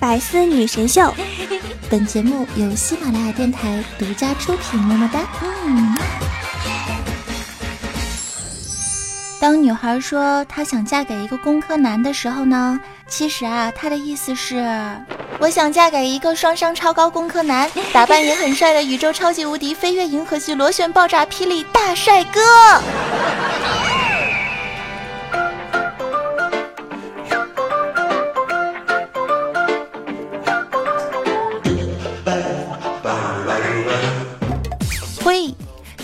百思女神秀，本节目由喜马拉雅电台独家出品。么么哒。嗯。当女孩说她想嫁给一个工科男的时候呢，其实啊，她的意思是，我想嫁给一个双商超高工科男，打扮也很帅的宇宙超级无敌飞跃银河系螺旋爆炸霹雳大帅哥。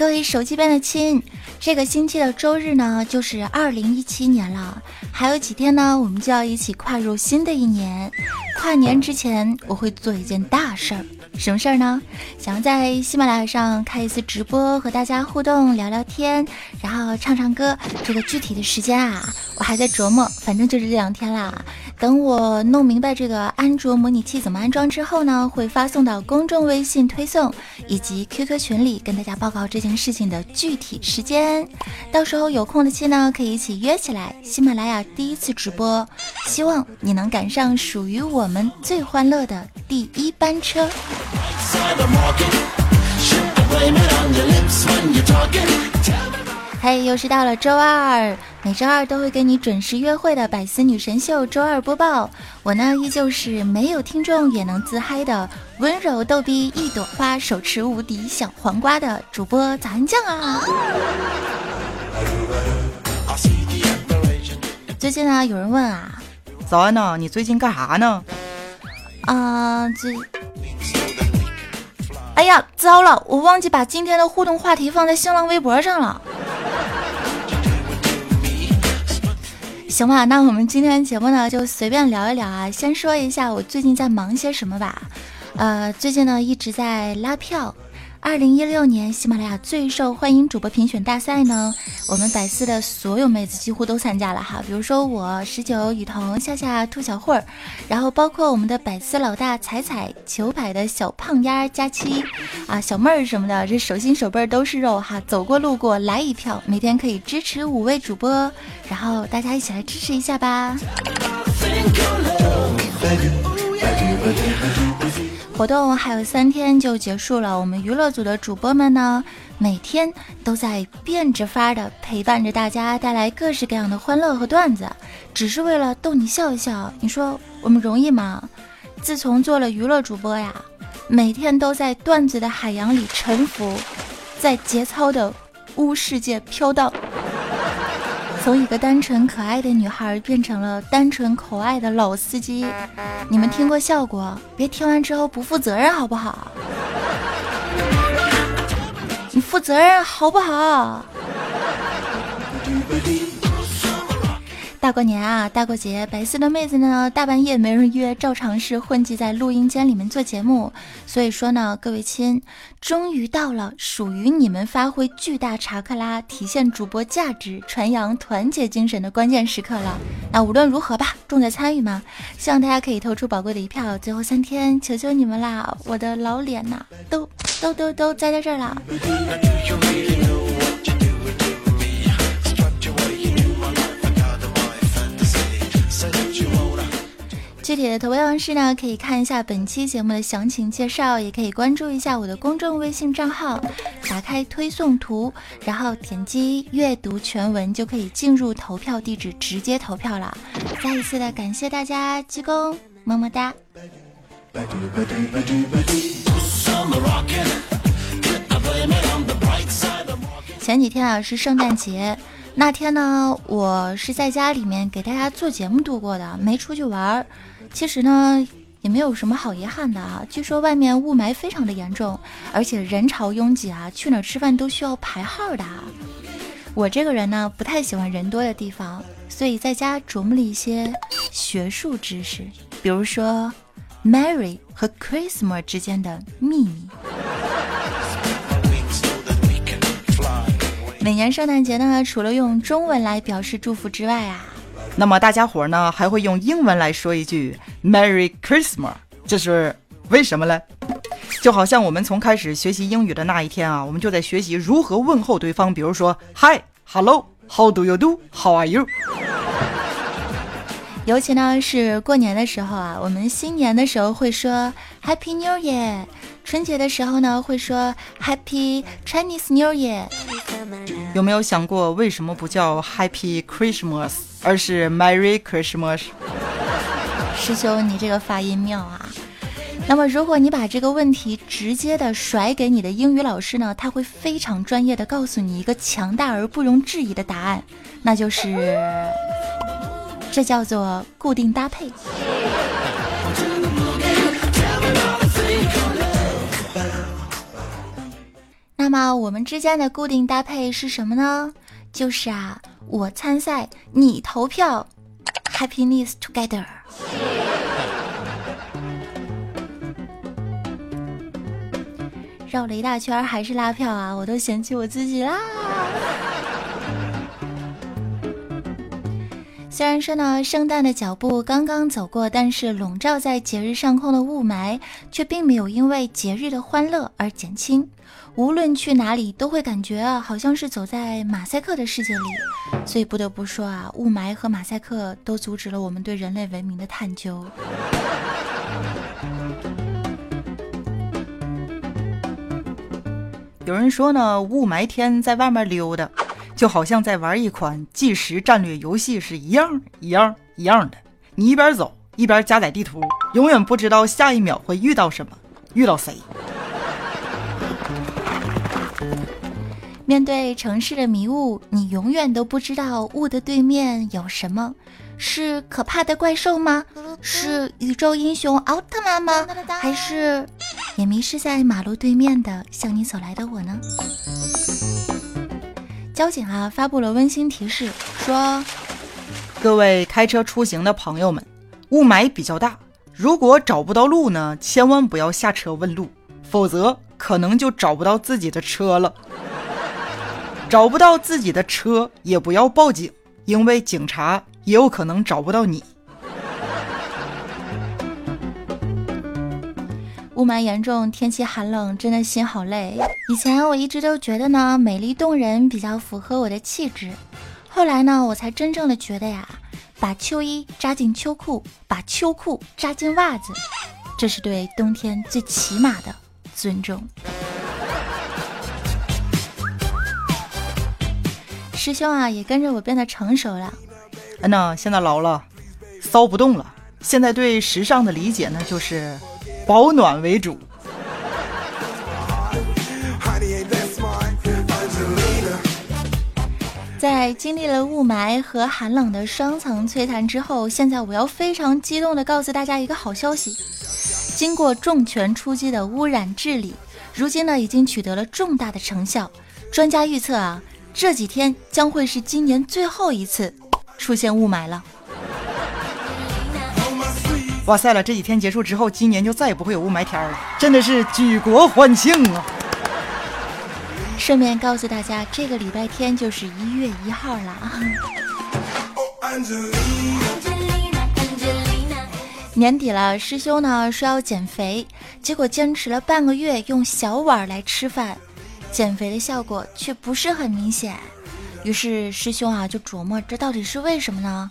各位手机边的亲。这个星期的周日呢，就是二零一七年了，还有几天呢，我们就要一起跨入新的一年。跨年之前，我会做一件大事儿，什么事儿呢？想要在喜马拉雅上开一次直播，和大家互动聊聊天，然后唱唱歌。这个具体的时间啊，我还在琢磨，反正就是这两天啦。等我弄明白这个安卓模拟器怎么安装之后呢，会发送到公众微信推送以及 QQ 群里，跟大家报告这件事情的具体时间。到时候有空的期呢，可以一起约起来。喜马拉雅第一次直播，希望你能赶上属于我们最欢乐的第一班车。嘿，又是到了周二。每周二都会跟你准时约会的百思女神秀周二播报，我呢依旧是没有听众也能自嗨的温柔逗逼一朵花，手持无敌小黄瓜的主播早安酱啊！最近呢，有人问啊，早安呢，你最近干啥呢？啊，这……哎呀，糟了，我忘记把今天的互动话题放在新浪微博上了。行吧，那我们今天节目呢就随便聊一聊啊。先说一下我最近在忙些什么吧。呃，最近呢一直在拉票。二零一六年喜马拉雅最受欢迎主播评选大赛呢，我们百思的所有妹子几乎都参加了哈。比如说我十九、雨桐、夏夏、兔小慧儿，然后包括我们的百思老大彩彩、球百的小胖丫佳期啊、小妹儿什么的，这手心手背都是肉哈。走过路过来一票，每天可以支持五位主播，然后大家一起来支持一下吧。活动还有三天就结束了，我们娱乐组的主播们呢，每天都在变着法的陪伴着大家，带来各式各样的欢乐和段子，只是为了逗你笑一笑。你说我们容易吗？自从做了娱乐主播呀，每天都在段子的海洋里沉浮，在节操的污世界飘荡。从一个单纯可爱的女孩变成了单纯可爱的老司机，你们听过效果？别听完之后不负责任好不好？你负责任好不好？大过年啊，大过节，白色的妹子呢，大半夜没人约，照常是混迹在录音间里面做节目。所以说呢，各位亲，终于到了属于你们发挥巨大查克拉、体现主播价值、传扬团结精神的关键时刻了。那无论如何吧，重在参与嘛，希望大家可以投出宝贵的一票。最后三天，求求你们啦，我的老脸呐，都都都都栽在这儿了。具体的投票方式呢，可以看一下本期节目的详情介绍，也可以关注一下我的公众微信账号，打开推送图，然后点击阅读全文，就可以进入投票地址，直接投票了。再一次的感谢大家鞠躬，么么哒。前几天啊是圣诞节，那天呢我是在家里面给大家做节目度过的，没出去玩儿。其实呢，也没有什么好遗憾的啊。据说外面雾霾非常的严重，而且人潮拥挤啊，去哪吃饭都需要排号的。我这个人呢，不太喜欢人多的地方，所以在家琢磨了一些学术知识，比如说 Mary 和 Christmas 之间的秘密。每年圣诞节呢，除了用中文来表示祝福之外啊。那么大家伙呢还会用英文来说一句 Merry Christmas，这是为什么呢？就好像我们从开始学习英语的那一天啊，我们就在学习如何问候对方，比如说 Hi，Hello，How do you do？How are you？尤其呢是过年的时候啊，我们新年的时候会说 Happy New Year，春节的时候呢会说 Happy Chinese New Year。有没有想过为什么不叫 Happy Christmas，而是 Merry Christmas？师兄，你这个发音妙啊！那么，如果你把这个问题直接的甩给你的英语老师呢，他会非常专业的告诉你一个强大而不容置疑的答案，那就是这叫做固定搭配。那么我们之间的固定搭配是什么呢？就是啊，我参赛，你投票，Happiness together。绕了一大圈还是拉票啊！我都嫌弃我自己啦。虽然说呢，圣诞的脚步刚刚走过，但是笼罩在节日上空的雾霾却并没有因为节日的欢乐而减轻。无论去哪里，都会感觉啊，好像是走在马赛克的世界里。所以不得不说啊，雾霾和马赛克都阻止了我们对人类文明的探究。有人说呢，雾霾天在外面溜达，就好像在玩一款计时战略游戏是一样一样一样的。你一边走一边加载地图，永远不知道下一秒会遇到什么，遇到谁。面对城市的迷雾，你永远都不知道雾的对面有什么。是可怕的怪兽吗？是宇宙英雄奥特曼吗？还是也迷失在马路对面的向你走来的我呢？交警啊发布了温馨提示，说：各位开车出行的朋友们，雾霾比较大，如果找不到路呢，千万不要下车问路，否则可能就找不到自己的车了。找不到自己的车也不要报警，因为警察。也有可能找不到你。雾霾严重，天气寒冷，真的心好累。以前我一直都觉得呢，美丽动人比较符合我的气质。后来呢，我才真正的觉得呀，把秋衣扎进秋裤，把秋裤扎进袜子，这是对冬天最起码的尊重。师兄啊，也跟着我变得成熟了。嗯呐，现在老了，骚不动了。现在对时尚的理解呢，就是保暖为主。在经历了雾霾和寒冷的双层摧残之后，现在我要非常激动的告诉大家一个好消息：经过重拳出击的污染治理，如今呢已经取得了重大的成效。专家预测啊，这几天将会是今年最后一次。出现雾霾了！哇塞了，这几天结束之后，今年就再也不会有雾霾天了，真的是举国欢庆啊！顺便告诉大家，这个礼拜天就是一月一号了啊！年底了，师兄呢说要减肥，结果坚持了半个月用小碗来吃饭，减肥的效果却不是很明显。于是师兄啊就琢磨，这到底是为什么呢？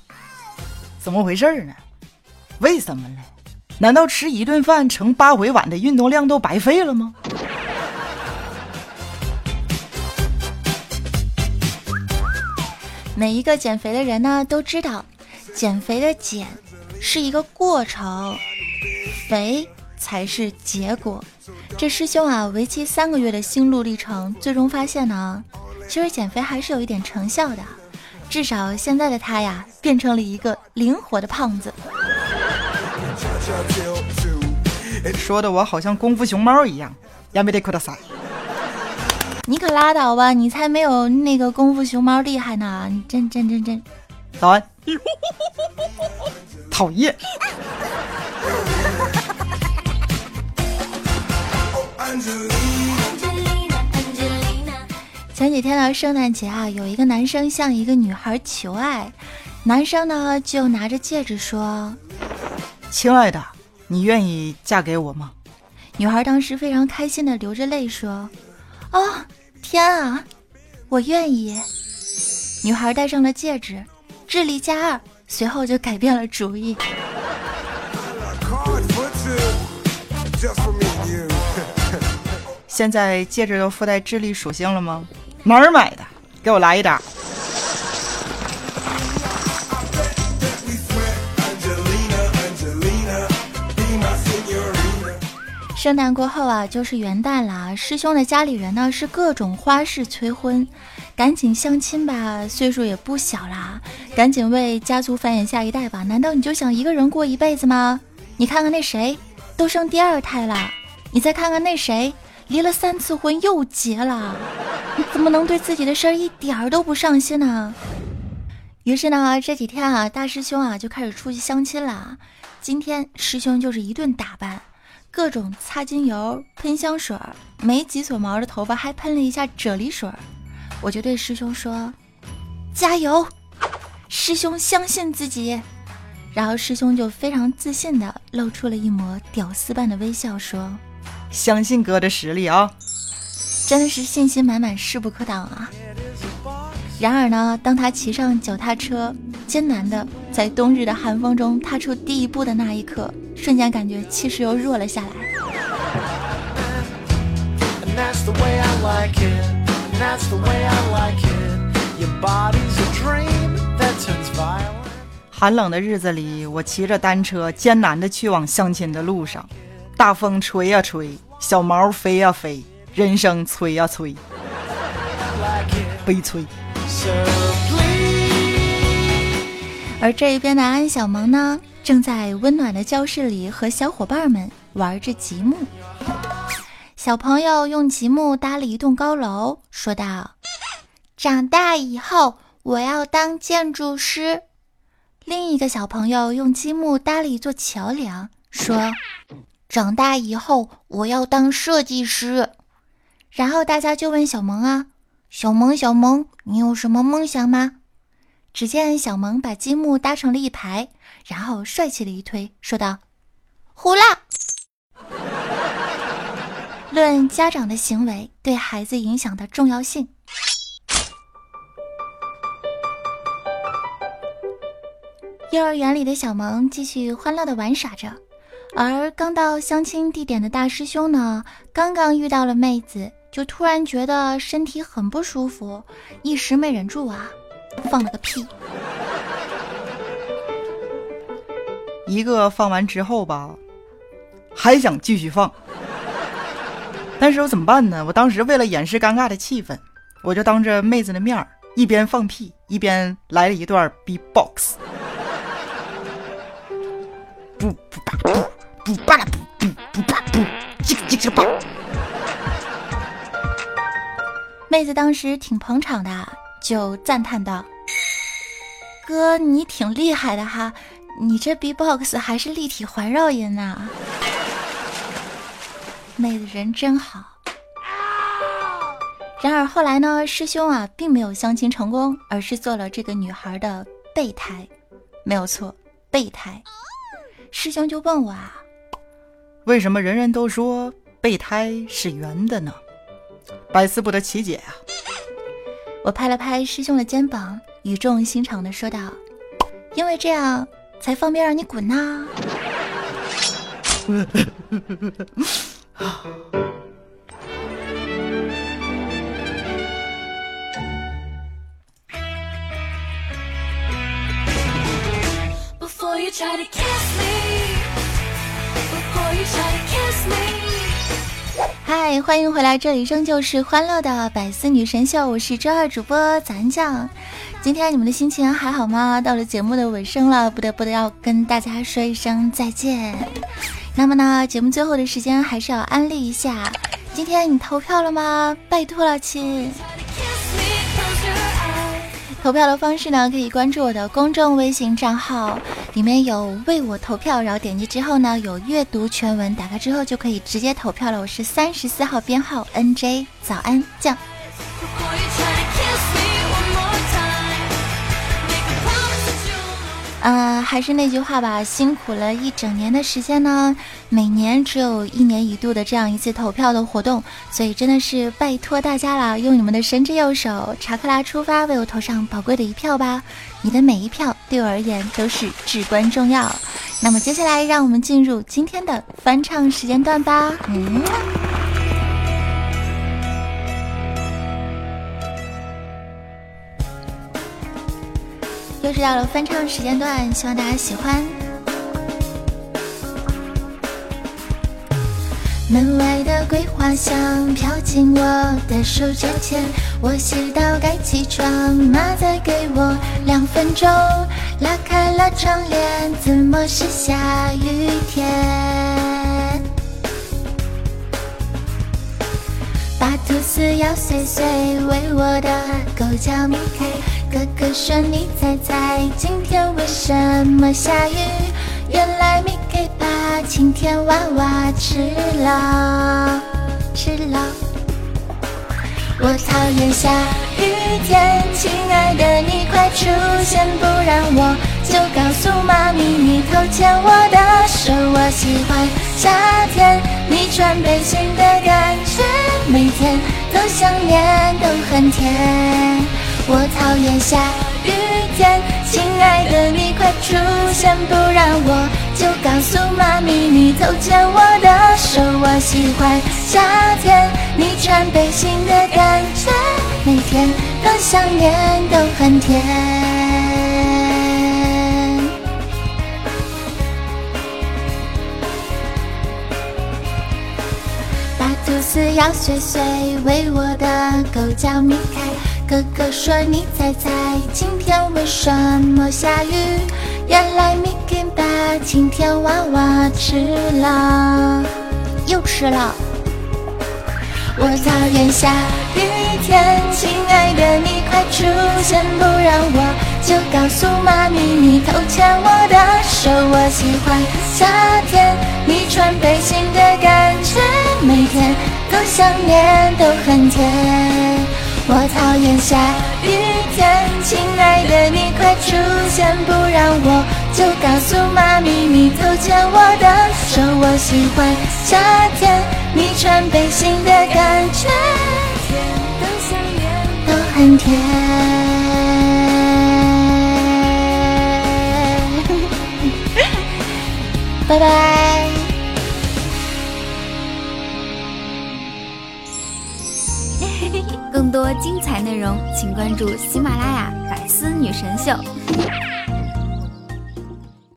怎么回事呢？为什么呢？难道吃一顿饭盛八回碗的运动量都白费了吗？每一个减肥的人呢都知道，减肥的减是一个过程，肥才是结果。这师兄啊，为期三个月的心路历程，最终发现呢。其实减肥还是有一点成效的，至少现在的他呀，变成了一个灵活的胖子。说的我好像功夫熊猫一样，亚美得克的塞。你可拉倒吧，你才没有那个功夫熊猫厉害呢！你真真真真，早安，讨厌。前几天呢圣诞节啊，有一个男生向一个女孩求爱，男生呢就拿着戒指说：“亲爱的，你愿意嫁给我吗？”女孩当时非常开心的流着泪说：“哦，天啊，我愿意。”女孩戴上了戒指，智力加二，随后就改变了主意。现在戒指都附带智力属性了吗？哪儿买的？给我来一打。圣诞过后啊，就是元旦啦。师兄的家里人呢是各种花式催婚，赶紧相亲吧，岁数也不小啦，赶紧为家族繁衍下一代吧。难道你就想一个人过一辈子吗？你看看那谁，都生第二胎了。你再看看那谁，离了三次婚又结了。你怎么能对自己的事儿一点儿都不上心呢？于是呢，这几天啊，大师兄啊就开始出去相亲了。今天师兄就是一顿打扮。各种擦精油、喷香水儿，没几撮毛的头发还喷了一下啫喱水儿。我就对师兄说：“加油，师兄相信自己。”然后师兄就非常自信的露出了一抹屌丝般的微笑，说：“相信哥的实力啊！”真的是信心满满，势不可挡啊！然而呢，当他骑上脚踏车，艰难的在冬日的寒风中踏出第一步的那一刻。瞬间感觉气势又弱了下来。寒冷的日子里，我骑着单车艰难的去往相亲的路上，大风吹呀吹，小毛飞呀飞，人生催呀催，悲催。而这一边的安小萌呢？正在温暖的教室里和小伙伴们玩着积木。小朋友用积木搭了一栋高楼，说道：“长大以后我要当建筑师。”另一个小朋友用积木搭了一座桥梁，说：“长大以后我要当设计师。”然后大家就问小萌啊：“小萌，小萌，你有什么梦想吗？”只见小萌把积木搭成了一排。然后帅气的一推，说道：“胡了！论家长的行为对孩子影响的重要性。”幼儿园里的小萌继续欢乐的玩耍着，而刚到相亲地点的大师兄呢，刚刚遇到了妹子，就突然觉得身体很不舒服，一时没忍住啊，放了个屁。一个放完之后吧，还想继续放，但是我怎么办呢？我当时为了掩饰尴尬的气氛，我就当着妹子的面儿一边放屁一边来了一段 B-box。不不吧不不吧啦不不不吧不，这个这个吧。妹子当时挺捧场的，就赞叹道：“哥，你挺厉害的哈。”你这 B-box 还是立体环绕音呢，妹子人真好。然而后来呢，师兄啊并没有相亲成功，而是做了这个女孩的备胎，没有错，备胎。师兄就问我啊，为什么人人都说备胎是圆的呢？百思不得其解啊。我拍了拍师兄的肩膀，语重心长的说道：“因为这样。”才方便让你滚呐！嗨，欢迎回来，这里仍旧是欢乐的百思女神秀，我是周二主播咱酱。今天你们的心情还好吗？到了节目的尾声了，不得不得要跟大家说一声再见。那么呢，节目最后的时间还是要安利一下，今天你投票了吗？拜托了，亲。投票的方式呢，可以关注我的公众微信账号，里面有为我投票，然后点击之后呢，有阅读全文，打开之后就可以直接投票了。我是三十四号编号 NJ，早安酱。呃，还是那句话吧，辛苦了一整年的时间呢。每年只有一年一度的这样一次投票的活动，所以真的是拜托大家了，用你们的神之右手查克拉出发，为我投上宝贵的一票吧！你的每一票对我而言都是至关重要。那么接下来，让我们进入今天的翻唱时间段吧。嗯。又是到了翻唱时间段，希望大家喜欢。门外的桂花香飘进我的手指间，我洗到该起床，妈再给我两分钟。拉开了窗帘，怎么是下雨天？把吐司咬碎碎，喂我的狗叫米开。哥哥说：“你猜猜，今天为什么下雨？原来米给晴天娃娃吃了，吃了。我讨厌下雨天，亲爱的你快出现，不然我就告诉妈咪你偷牵我的手。我喜欢夏天，你穿背心的感觉，每天都想念，都很甜。”我讨厌下雨天，亲爱的你快出现，不然我就告诉妈咪你偷牵我的手。我喜欢夏天，你穿背心的感觉，每天都想念，都很甜。把吐司咬碎碎，喂我的狗叫米开。哥哥说：“你猜猜，今天为什么下雨？原来米晴天娃娃吃了，又吃了。我讨厌下雨天，亲爱的你快出现，不然我就告诉妈咪你偷牵我的手。我喜欢夏天，你穿背心的感觉，每天都想念，都很甜。”我讨厌下雨天，亲爱的你快出现，不然我就告诉秘密偷牵我的手。我喜欢夏天，你穿背心的感觉，都很甜。拜拜。更多精彩内容，请关注喜马拉雅《百思女神秀》。